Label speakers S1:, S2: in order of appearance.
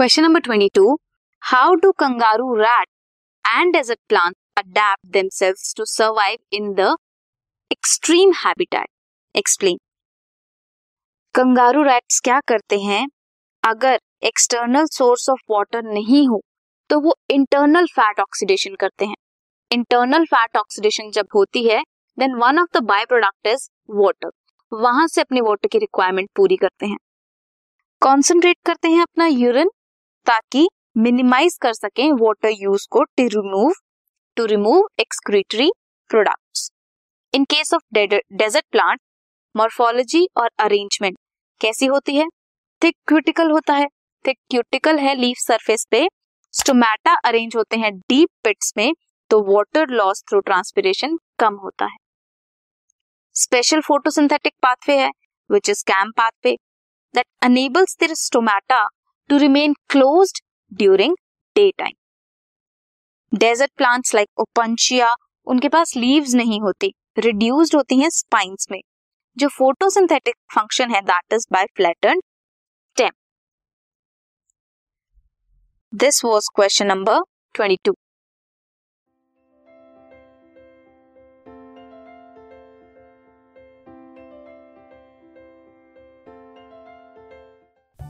S1: Question number 22. How do kangaroo rat and desert plants adapt themselves to survive in the extreme habitat? Explain. Kangaroo rats क्या करते हैं अगर external source of water नहीं हो तो वो इंटरनल फैट ऑक्सीडेशन करते हैं इंटरनल फैट ऑक्सीडेशन जब होती है then one of the by product is water वहाँ से अपने वाटर की रिक्वायरमेंट पूरी करते हैं कॉन्सेंट्रेट करते हैं अपना यूरिन ताकि मिनिमाइज कर सकें वाटर यूज़ को to remove to remove excretory products in case of desert plant morphology और अरेंजमेंट कैसी होती है? थिक क्यूटिकल होता है। थिक क्यूटिकल है लीफ सरफेस पे। स्टोमेटा अरेंज होते हैं डीप पिट्स में तो वाटर लॉस थ्रू ट्रांसपिरेशन कम होता है। स्पेशल फोटोसिंथेटिक पाथवे है which is CAM pathway that enables their stomata to remain close during day time desert plants like Opuntia उनके पास लीव्स नहीं होती रिड्यूस्ड होती हैं स्पाइंस में, जो फोटोसिंथेटिक फ़ंक्शन है that is by flatten stem this was question number 22